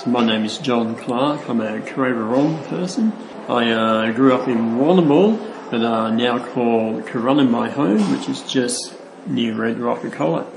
So my name is John Clarke. I'm a Currawong person. I uh, grew up in Warrnambool, but uh, now called Currumbin my home, which is just near Red Rock, Colac.